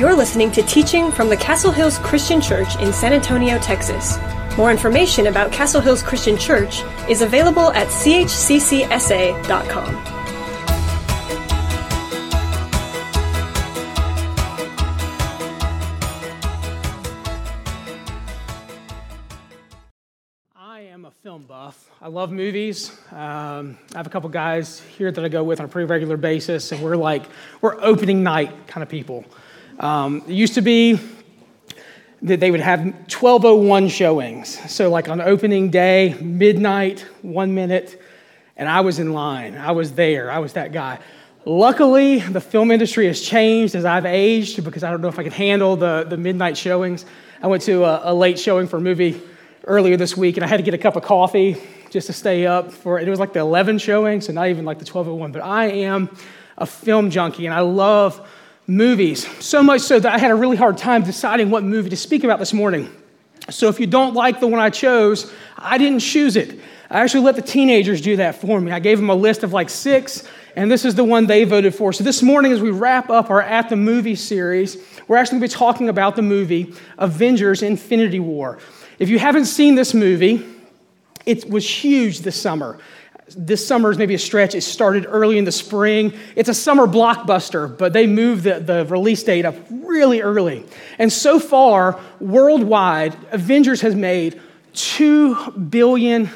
You're listening to teaching from the Castle Hills Christian Church in San Antonio, Texas. More information about Castle Hills Christian Church is available at chccsa.com. I am a film buff. I love movies. Um, I have a couple guys here that I go with on a pretty regular basis, and we're like, we're opening night kind of people. Um, it used to be that they would have 1201 showings. So, like on opening day, midnight, one minute, and I was in line. I was there. I was that guy. Luckily, the film industry has changed as I've aged because I don't know if I could handle the, the midnight showings. I went to a, a late showing for a movie earlier this week, and I had to get a cup of coffee just to stay up for it. It was like the 11 showing, so not even like the 1201. But I am a film junkie, and I love movies. So much so that I had a really hard time deciding what movie to speak about this morning. So if you don't like the one I chose, I didn't choose it. I actually let the teenagers do that for me. I gave them a list of like six, and this is the one they voted for. So this morning, as we wrap up our At the Movie series, we're actually going to be talking about the movie Avengers Infinity War. If you haven't seen this movie, it was huge this summer this summer is maybe a stretch. It started early in the spring. It's a summer blockbuster, but they moved the, the release date up really early. And so far, worldwide, Avengers has made $2 billion.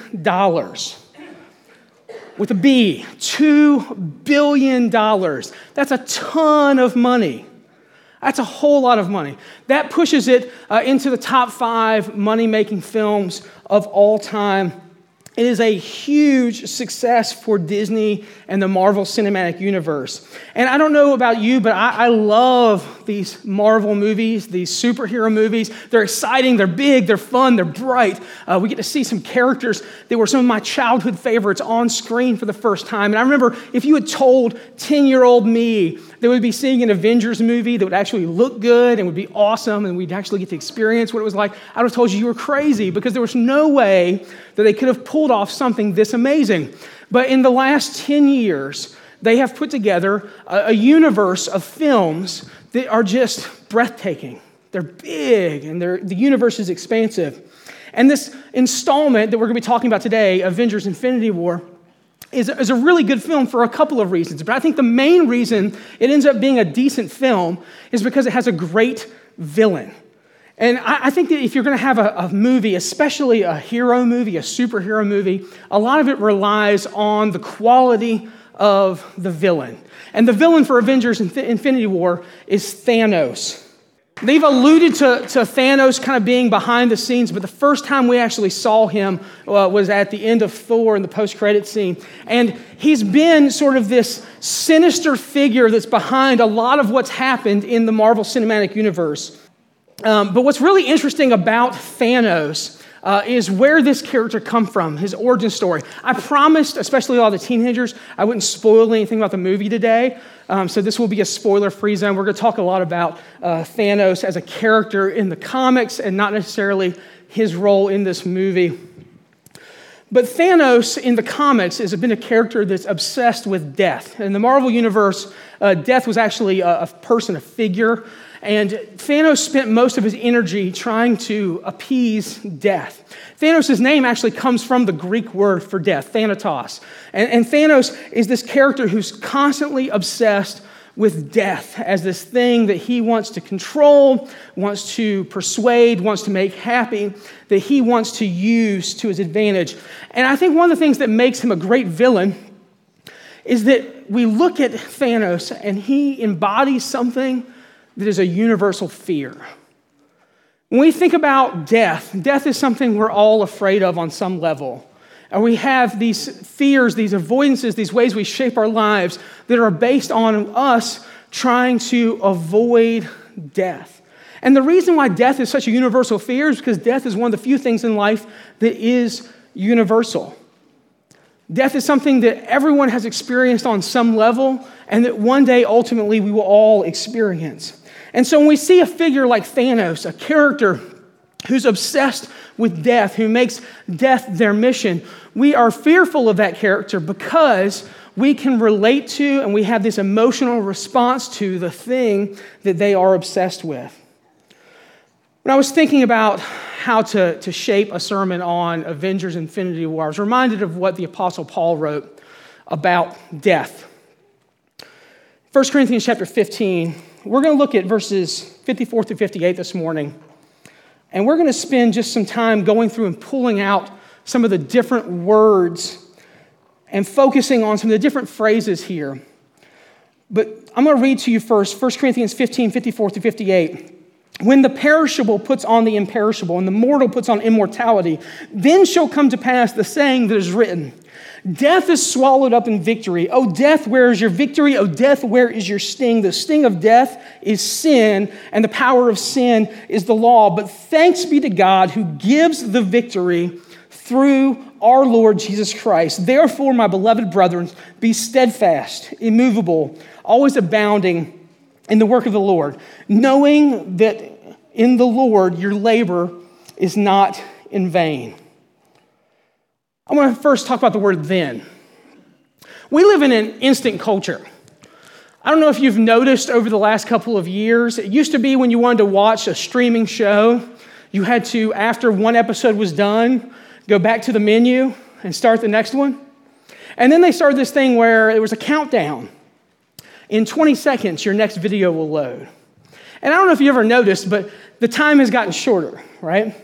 With a B, $2 billion. That's a ton of money. That's a whole lot of money. That pushes it uh, into the top five money making films of all time it is a huge success for Disney and the Marvel Cinematic Universe. And I don't know about you, but I, I, love these Marvel movies, these superhero movies. They're exciting, they're big, they're fun, they're bright. Uh, we get to see some characters that were some of my childhood favorites on screen for the first time. And I remember if you had told 10 year old me that we'd be seeing an Avengers movie that would actually look good and would be awesome and we'd actually get to experience what it was like, I would have told you you were crazy because there was no way that they could have pulled off something this amazing. But in the last 10 years, they have put together a, a universe of films that are just breathtaking. They're big and they're, the universe is expansive. And this installment that we're going to be talking about today, Avengers Infinity War, is, is a really good film for a couple of reasons. But I think the main reason it ends up being a decent film is because it has a great villain. And I, I think that if you're going to have a, a movie, especially a hero movie, a superhero movie, a lot of it relies on the quality of the villain. And the villain for Avengers Infinity War is Thanos. They've alluded to, to Thanos kind of being behind the scenes, but the first time we actually saw him uh, was at the end of Thor in the post credit scene. And he's been sort of this sinister figure that's behind a lot of what's happened in the Marvel Cinematic Universe. Um, but what's really interesting about Thanos uh, is where this character come from, his origin story. I promised, especially all the teenagers, I wouldn't spoil anything about the movie today. Um, so this will be a spoiler-free zone. We're going to talk a lot about uh, Thanos as a character in the comics and not necessarily his role in this movie. But Thanos in the comics has been a character that's obsessed with death. In the Marvel Universe, uh, death was actually a, a person, a figure. And Thanos spent most of his energy trying to appease death. Thanos' name actually comes from the Greek word for death, Thanatos. And, and Thanos is this character who's constantly obsessed with death as this thing that he wants to control, wants to persuade, wants to make happy, that he wants to use to his advantage. And I think one of the things that makes him a great villain is that we look at Thanos and he embodies something that is a universal fear. When we think about death, death is something we're all afraid of on some level. And we have these fears, these avoidances, these ways we shape our lives that are based on us trying to avoid death. And the reason why death is such a universal fear is because death is one of the few things in life that is universal. Death is something that everyone has experienced on some level, and that one day ultimately we will all experience. And so when we see a figure like Thanos, a character who's obsessed with death, who makes death their mission, we are fearful of that character because we can relate to and we have this emotional response to the thing that they are obsessed with. When I was thinking about how to, to shape a sermon on Avengers Infinity War, I was reminded of what the Apostle Paul wrote about death. 1 Corinthians chapter 15, we're going to look at verses 54 through 58 this morning. And we're going to spend just some time going through and pulling out some of the different words and focusing on some of the different phrases here. But I'm going to read to you first 1 Corinthians 15 54 through 58. When the perishable puts on the imperishable and the mortal puts on immortality, then shall come to pass the saying that is written Death is swallowed up in victory. O death, where is your victory? O death, where is your sting? The sting of death is sin, and the power of sin is the law. But thanks be to God who gives the victory through our Lord Jesus Christ. Therefore, my beloved brethren, be steadfast, immovable, always abounding in the work of the Lord, knowing that in the Lord your labor is not in vain. I want to first talk about the word then. We live in an instant culture. I don't know if you've noticed over the last couple of years, it used to be when you wanted to watch a streaming show, you had to, after one episode was done, go back to the menu and start the next one. And then they started this thing where it was a countdown. In 20 seconds, your next video will load. And I don't know if you ever noticed, but the time has gotten shorter, right?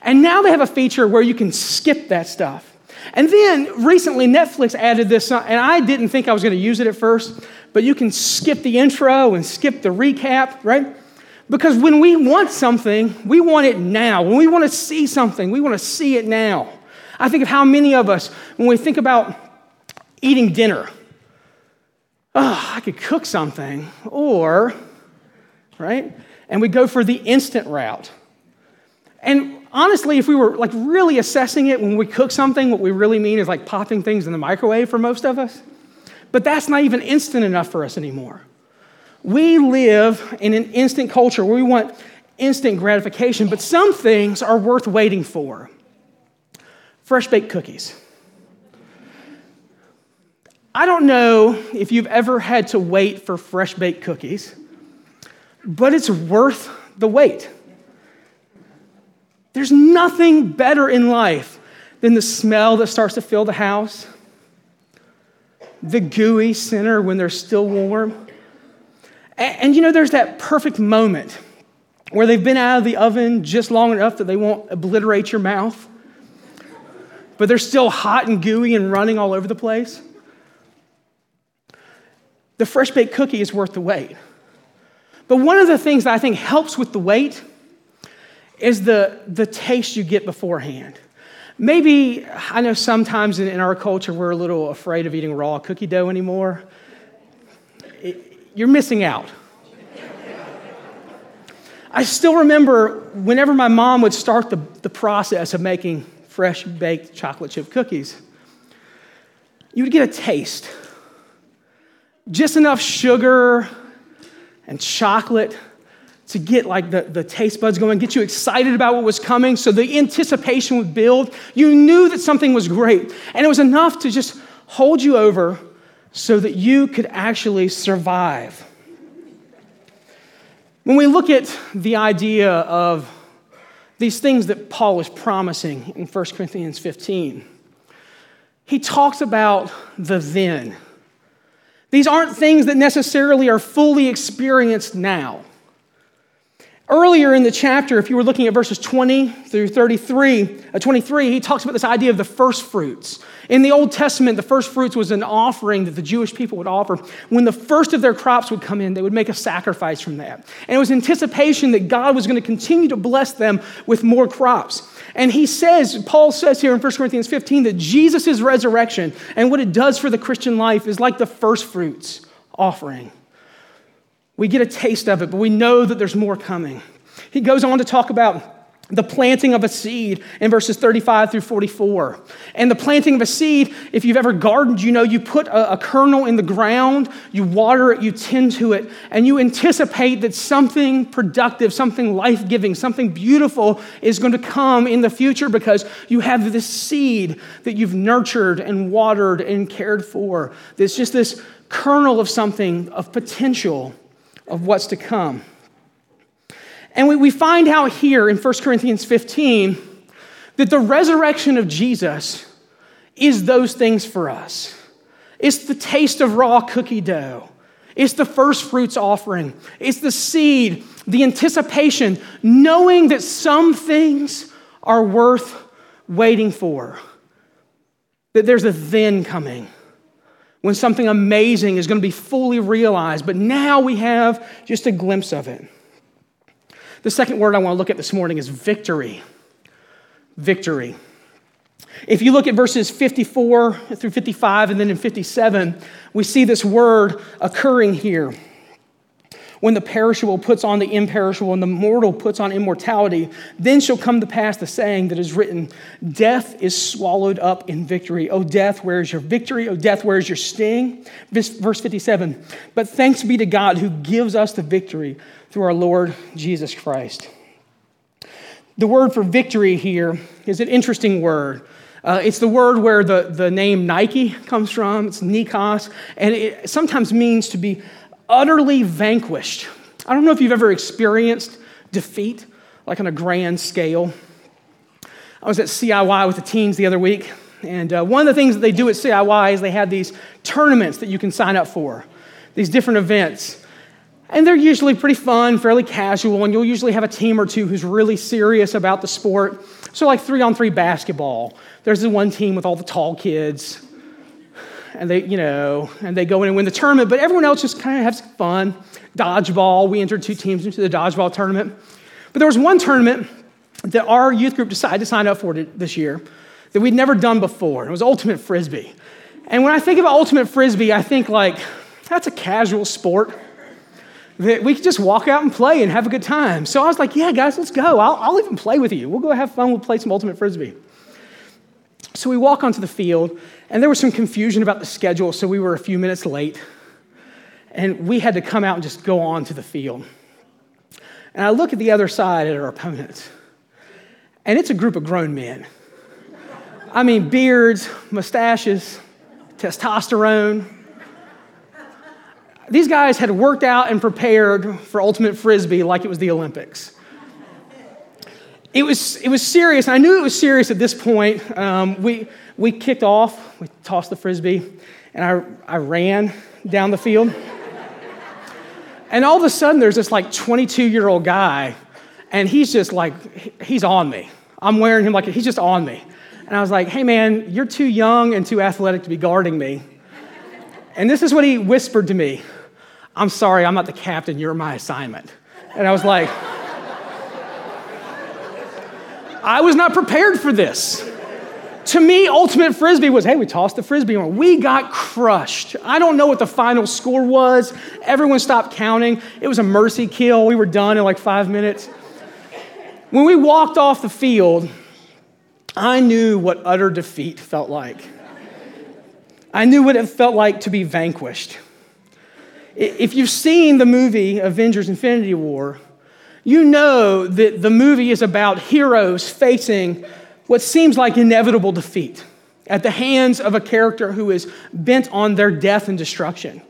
And now they have a feature where you can skip that stuff. And then recently, Netflix added this, and I didn't think I was going to use it at first, but you can skip the intro and skip the recap, right? Because when we want something, we want it now. When we want to see something, we want to see it now. I think of how many of us, when we think about eating dinner, oh, I could cook something, or, right? And we go for the instant route. And honestly, if we were like really assessing it when we cook something, what we really mean is like popping things in the microwave for most of us. But that's not even instant enough for us anymore. We live in an instant culture where we want instant gratification, but some things are worth waiting for. Fresh baked cookies. I don't know if you've ever had to wait for fresh baked cookies, but it's worth the wait. There's nothing better in life than the smell that starts to fill the house, the gooey center when they're still warm. And, and, you know, there's that perfect moment where they've been out of the oven just long enough that they won't obliterate your mouth, but they're still hot and gooey and running all over the place. The fresh baked cookie is worth the wait. But one of the things that I think helps with the wait is the, the taste you get beforehand. Maybe, I know sometimes in, in our culture we're a little afraid of eating raw cookie dough anymore. It, you're missing out. I still remember whenever my mom would start the, the process of making fresh baked chocolate chip cookies, you would get a taste. Just enough sugar and chocolate to get like the, the taste buds going, get you excited about what was coming so the anticipation would build. You knew that something was great. And it was enough to just hold you over so that you could actually survive. When we look at the idea of these things that Paul is promising in 1 Corinthians 15, he talks about the then. These aren't things that necessarily are fully experienced now. Earlier in the chapter, if you were looking at verses 20 through 33, uh, 23, he talks about this idea of the first fruits. In the Old Testament, the first fruits was an offering that the Jewish people would offer. When the first of their crops would come in, they would make a sacrifice from that. And it was anticipation that God was going to continue to bless them with more crops. And he says, Paul says here in 1 Corinthians 15, that Jesus' resurrection and what it does for the Christian life is like the first fruits offering. We get a taste of it, but we know that there's more coming. He goes on to talk about the planting of a seed in verses 35 through 44. And the planting of a seed, if you've ever gardened, you know you put a, a, kernel in the ground, you water it, you tend to it, and you anticipate that something productive, something life giving, something beautiful is going to come in the future because you have this seed that you've nurtured and watered and cared for. There's just this kernel of something, of potential of what's to come. And we, we find out here in 1 Corinthians 15 that the resurrection of Jesus is those things for us. It's the taste of raw cookie dough. It's the first fruits offering. It's the seed, the anticipation, knowing that some things are worth waiting for. That there's a then coming when something amazing is going to be fully realized. But now we have just a glimpse of it. The second word I want to look at this morning is victory. Victory. If you look at verses 54 through 55 and then in 57, we see this word occurring here. When the perishable puts on the imperishable and the mortal puts on immortality, then shall come to pass the saying that is written Death is swallowed up in victory. O death, where is your victory? O death, where is your sting? Verse 57 But thanks be to God who gives us the victory through our Lord Jesus Christ. The word for victory here is an interesting word. Uh, it's the word where the, the name Nike comes from. It's Nikos, and it sometimes means to be utterly vanquished. I don't know if you've ever experienced defeat, like on a grand scale. I was at CIY with the teens the other week, and uh, one of the things that they do at CIY is they have these tournaments that you can sign up for, these different events. And they're usually pretty fun, fairly casual, and you'll usually have a team or two who's really serious about the sport. So, like three on three basketball, there's the one team with all the tall kids, and they, you know, and they go in and win the tournament, but everyone else just kind of has fun. Dodgeball, we entered two teams into the dodgeball tournament. But there was one tournament that our youth group decided to sign up for this year that we'd never done before. It was Ultimate Frisbee. And when I think about Ultimate Frisbee, I think like, that's a casual sport that we could just walk out and play and have a good time. So I was like, yeah, guys, let's go. I'll, I'll even play with you. We'll go have fun. We'll play some Ultimate Frisbee. So we walk onto the field, and there was some confusion about the schedule, so we were a few minutes late. And we had to come out and just go on to the field. And I look at the other side at our opponents, and it's a group of grown men. I mean, beards, mustaches, testosterone, these guys had worked out and prepared for ultimate frisbee like it was the Olympics. It was, it was serious, I knew it was serious at this point. Um, we, we kicked off, we tossed the frisbee, and I, I ran down the field. and all of a sudden, there's this like 22 year old guy, and he's just like, he's on me. I'm wearing him like he's just on me. And I was like, hey man, you're too young and too athletic to be guarding me. And this is what he whispered to me I'm sorry, I'm not the captain, you're my assignment. And I was like, I was not prepared for this. To me, ultimate frisbee was hey, we tossed the frisbee and we got crushed. I don't know what the final score was. Everyone stopped counting. It was a mercy kill. We were done in like five minutes. When we walked off the field, I knew what utter defeat felt like. I knew what it felt like to be vanquished. If you've seen the movie Avengers Infinity War, you know that the movie is about heroes facing what seems like inevitable defeat at the hands of a character who is bent on their death and destruction.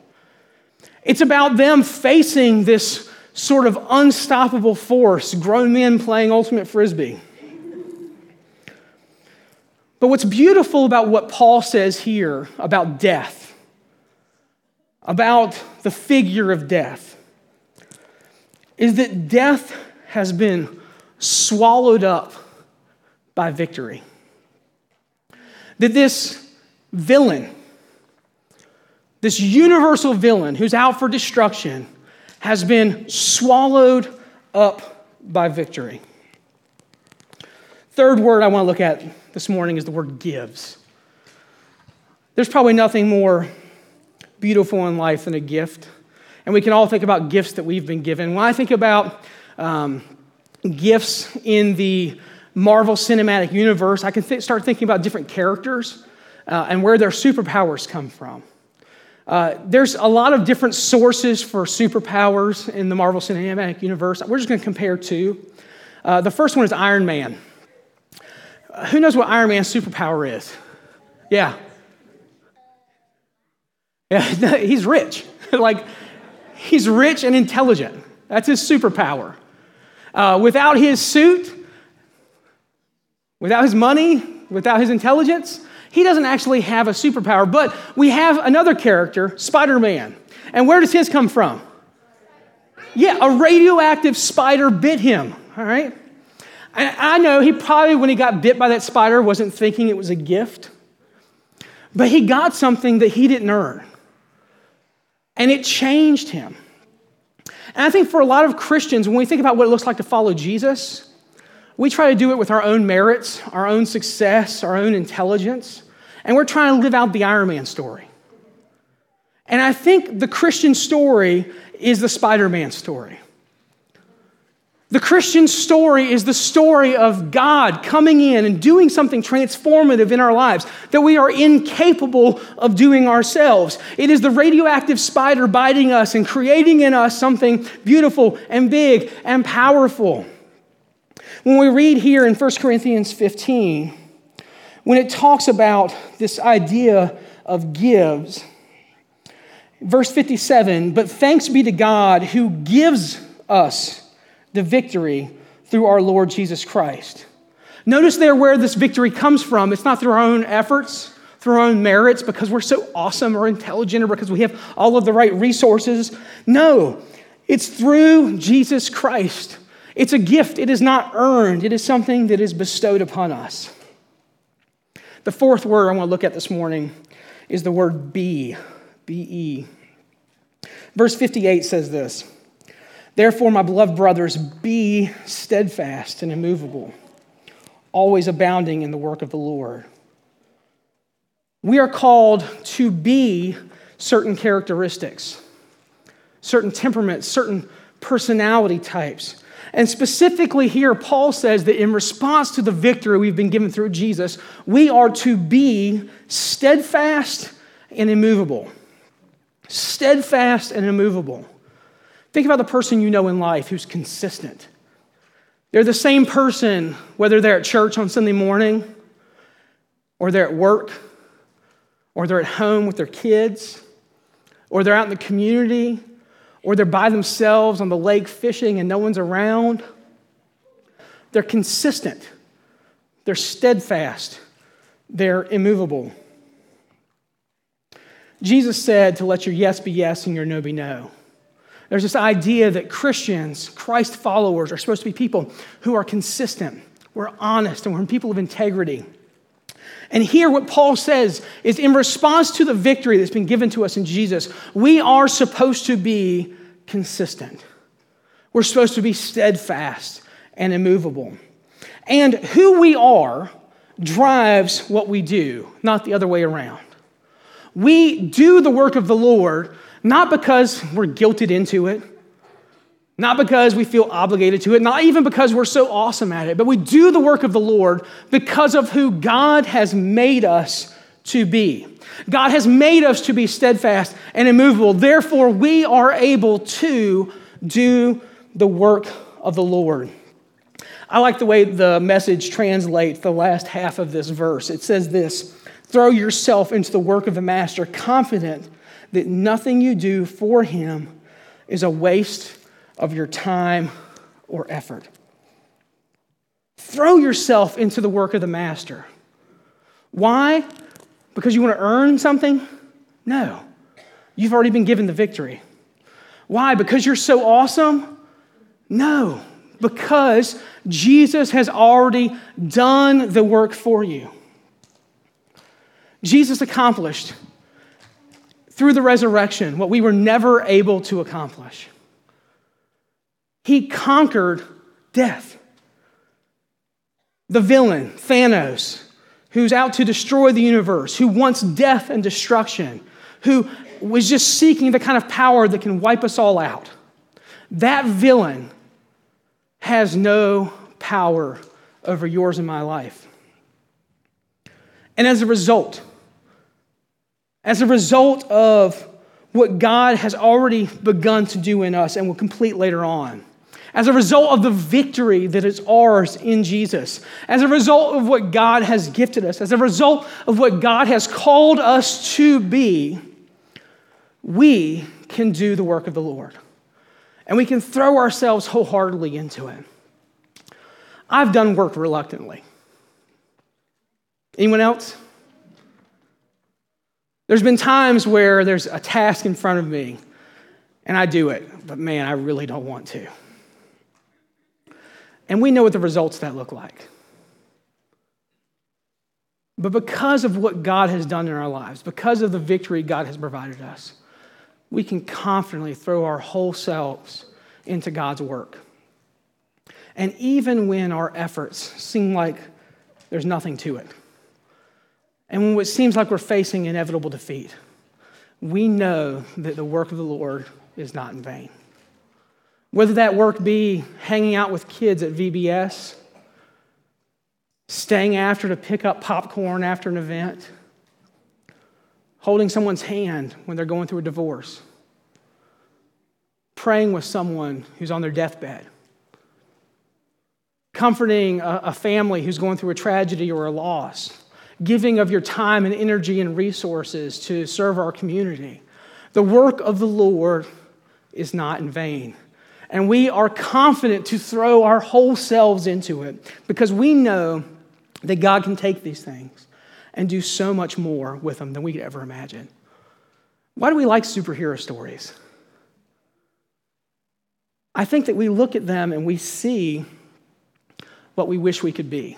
It's about them facing this sort of unstoppable force, grown men playing ultimate frisbee. But what's beautiful about what Paul says here about death about the figure of death is that death has been swallowed up by victory. That this villain, this universal villain who's out for destruction, has been swallowed up by victory. Third word I want to look at this morning is the word gives. There's probably nothing more beautiful in life than a gift. And we can all think about gifts that we've been given. When I think about um, gifts in the Marvel Cinematic Universe, I can th- start thinking about different characters uh, and where their superpowers come from. Uh, there's a lot of different sources for superpowers in the Marvel Cinematic Universe. We're just going to compare two. Uh, the first one is Iron Man. Who knows what Iron Man's superpower is? Yeah. Yeah, he's rich. like, he's rich and intelligent. That's his superpower. Uh, without his suit, without his money, without his intelligence, he doesn't actually have a superpower. But we have another character, Spider Man. And where does his come from? Yeah, a radioactive spider bit him, all right? And I know he probably, when he got bit by that spider, wasn't thinking it was a gift, but he got something that he didn't earn. And it changed him. And I think for a lot of Christians, when we think about what it looks like to follow Jesus, we try to do it with our own merits, our own success, our own intelligence, and we're trying to live out the Iron Man story. And I think the Christian story is the Spider Man story. The Christian story is the story of God coming in and doing something transformative in our lives that we are incapable of doing ourselves. It is the radioactive spider biting us and creating in us something beautiful and big and powerful. When we read here in 1 Corinthians 15, when it talks about this idea of gives, verse 57 But thanks be to God who gives us the victory through our Lord Jesus Christ. Notice there where this victory comes from. It's not through our own efforts, through our own merits, because we're so awesome or intelligent or because we have all of the right resources. No, it's through Jesus Christ. It's a gift, it is not earned, it is something that is bestowed upon us. The fourth word I want to look at this morning is the word be, B E. Verse 58 says this. Therefore, my beloved brothers, be steadfast and immovable, always abounding in the work of the Lord. We are called to be certain characteristics, certain temperaments, certain personality types. And specifically here, Paul says that in response to the victory we've been given through Jesus, we are to be steadfast and immovable. Steadfast and immovable. Think about the person you know in life who's consistent. They're the same person, whether they're at church on Sunday morning, or they're at work, or they're at home with their kids, or they're out in the community, or they're by themselves on the lake fishing and no one's around. They're consistent, they're steadfast, they're immovable. Jesus said to let your yes be yes and your no be no. There's this idea that Christians, Christ followers, are supposed to be people who are consistent, we're honest, and we're people of integrity. And here, what Paul says is in response to the victory that's been given to us in Jesus, we are supposed to be consistent. We're supposed to be steadfast and immovable. And who we are drives what we do, not the other way around. We do the work of the Lord not because we're guilted into it, not because we feel obligated to it, not even because we're so awesome at it, but we do the work of the Lord because of who God has made us to be. God has made us to be steadfast and immovable. Therefore, we are able to do the work of the Lord. I like the way the message translates the last half of this verse. It says this Throw yourself into the work of the Master, confident that nothing you do for him is a waste of your time or effort. Throw yourself into the work of the master. Why? Because you want to earn something? No. You've already been given the victory. Why? Because you're so awesome? No. Because Jesus has already done the work for you. Jesus accomplished through the resurrection what we were never able to accomplish. He conquered death. The villain, Thanos, who's out to destroy the universe, who wants death and destruction, who was just seeking the kind of power that can wipe us all out. That villain has no power over yours and my life. And as a result, as a result of what God has already begun to do in us and will complete later on, as a result of the victory that is ours in Jesus, as a result of what God has gifted us, as a result of what God has called us to be, we can do the work of the Lord. And we can throw ourselves wholeheartedly into it. I've done work reluctantly. Anyone else? There's been times where there's a task in front of me and I do it, but man, I really don't want to. And we know what the results that look like. But because of what God has done in our lives, because of the victory God has provided us, we can confidently throw our whole selves into God's work. And even when our efforts seem like there's nothing to it, and when it seems like we're facing inevitable defeat, we know that the work of the Lord is not in vain. Whether that work be hanging out with kids at VBS, staying after to pick up popcorn after an event, holding someone's hand when they're going through a divorce, praying with someone who's on their deathbed, comforting a, family who's going through a tragedy or a loss, giving of your time and energy and resources to serve our community. The work of the Lord is not in vain. And we are confident to throw our whole selves into it because we know that God can take these things and do so much more with them than we could ever imagine. Why do we like superhero stories? I think that we look at them and we see what we wish we could be.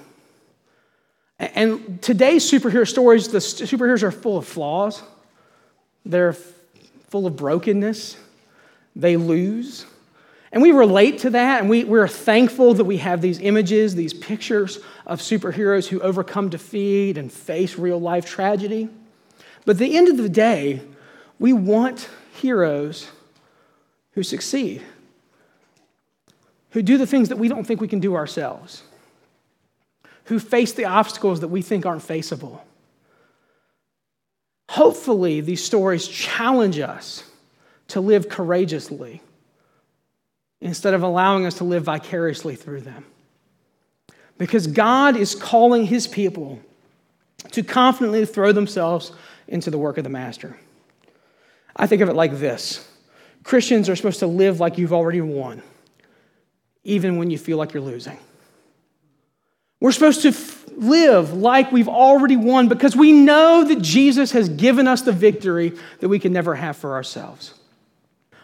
And today's superhero stories, the superheroes are full of flaws, they're full of brokenness, they lose. And we relate to that, and we, we're thankful that we have these images, these pictures of superheroes who overcome defeat and face real life tragedy. But at the end of the day, we want heroes who succeed, who do the things that we don't think we can do ourselves, who face the obstacles that we think aren't faceable. Hopefully, these stories challenge us to live courageously instead of allowing us to live vicariously through them. Because God is calling his people to confidently throw themselves into the work of the Master. I think of it like this Christians are supposed to live like you've already won, even when you feel like you're losing. We're supposed to f- live like we've already won because we know that Jesus has given us the victory that we can never have for ourselves.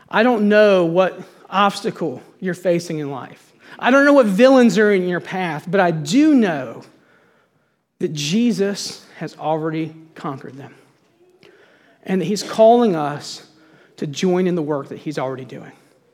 I don't know what obstacle you're facing in life. I don't know what villains are in your path, but I do know that Jesus has already conquered them and that he's calling us to join in the work that he's already doing.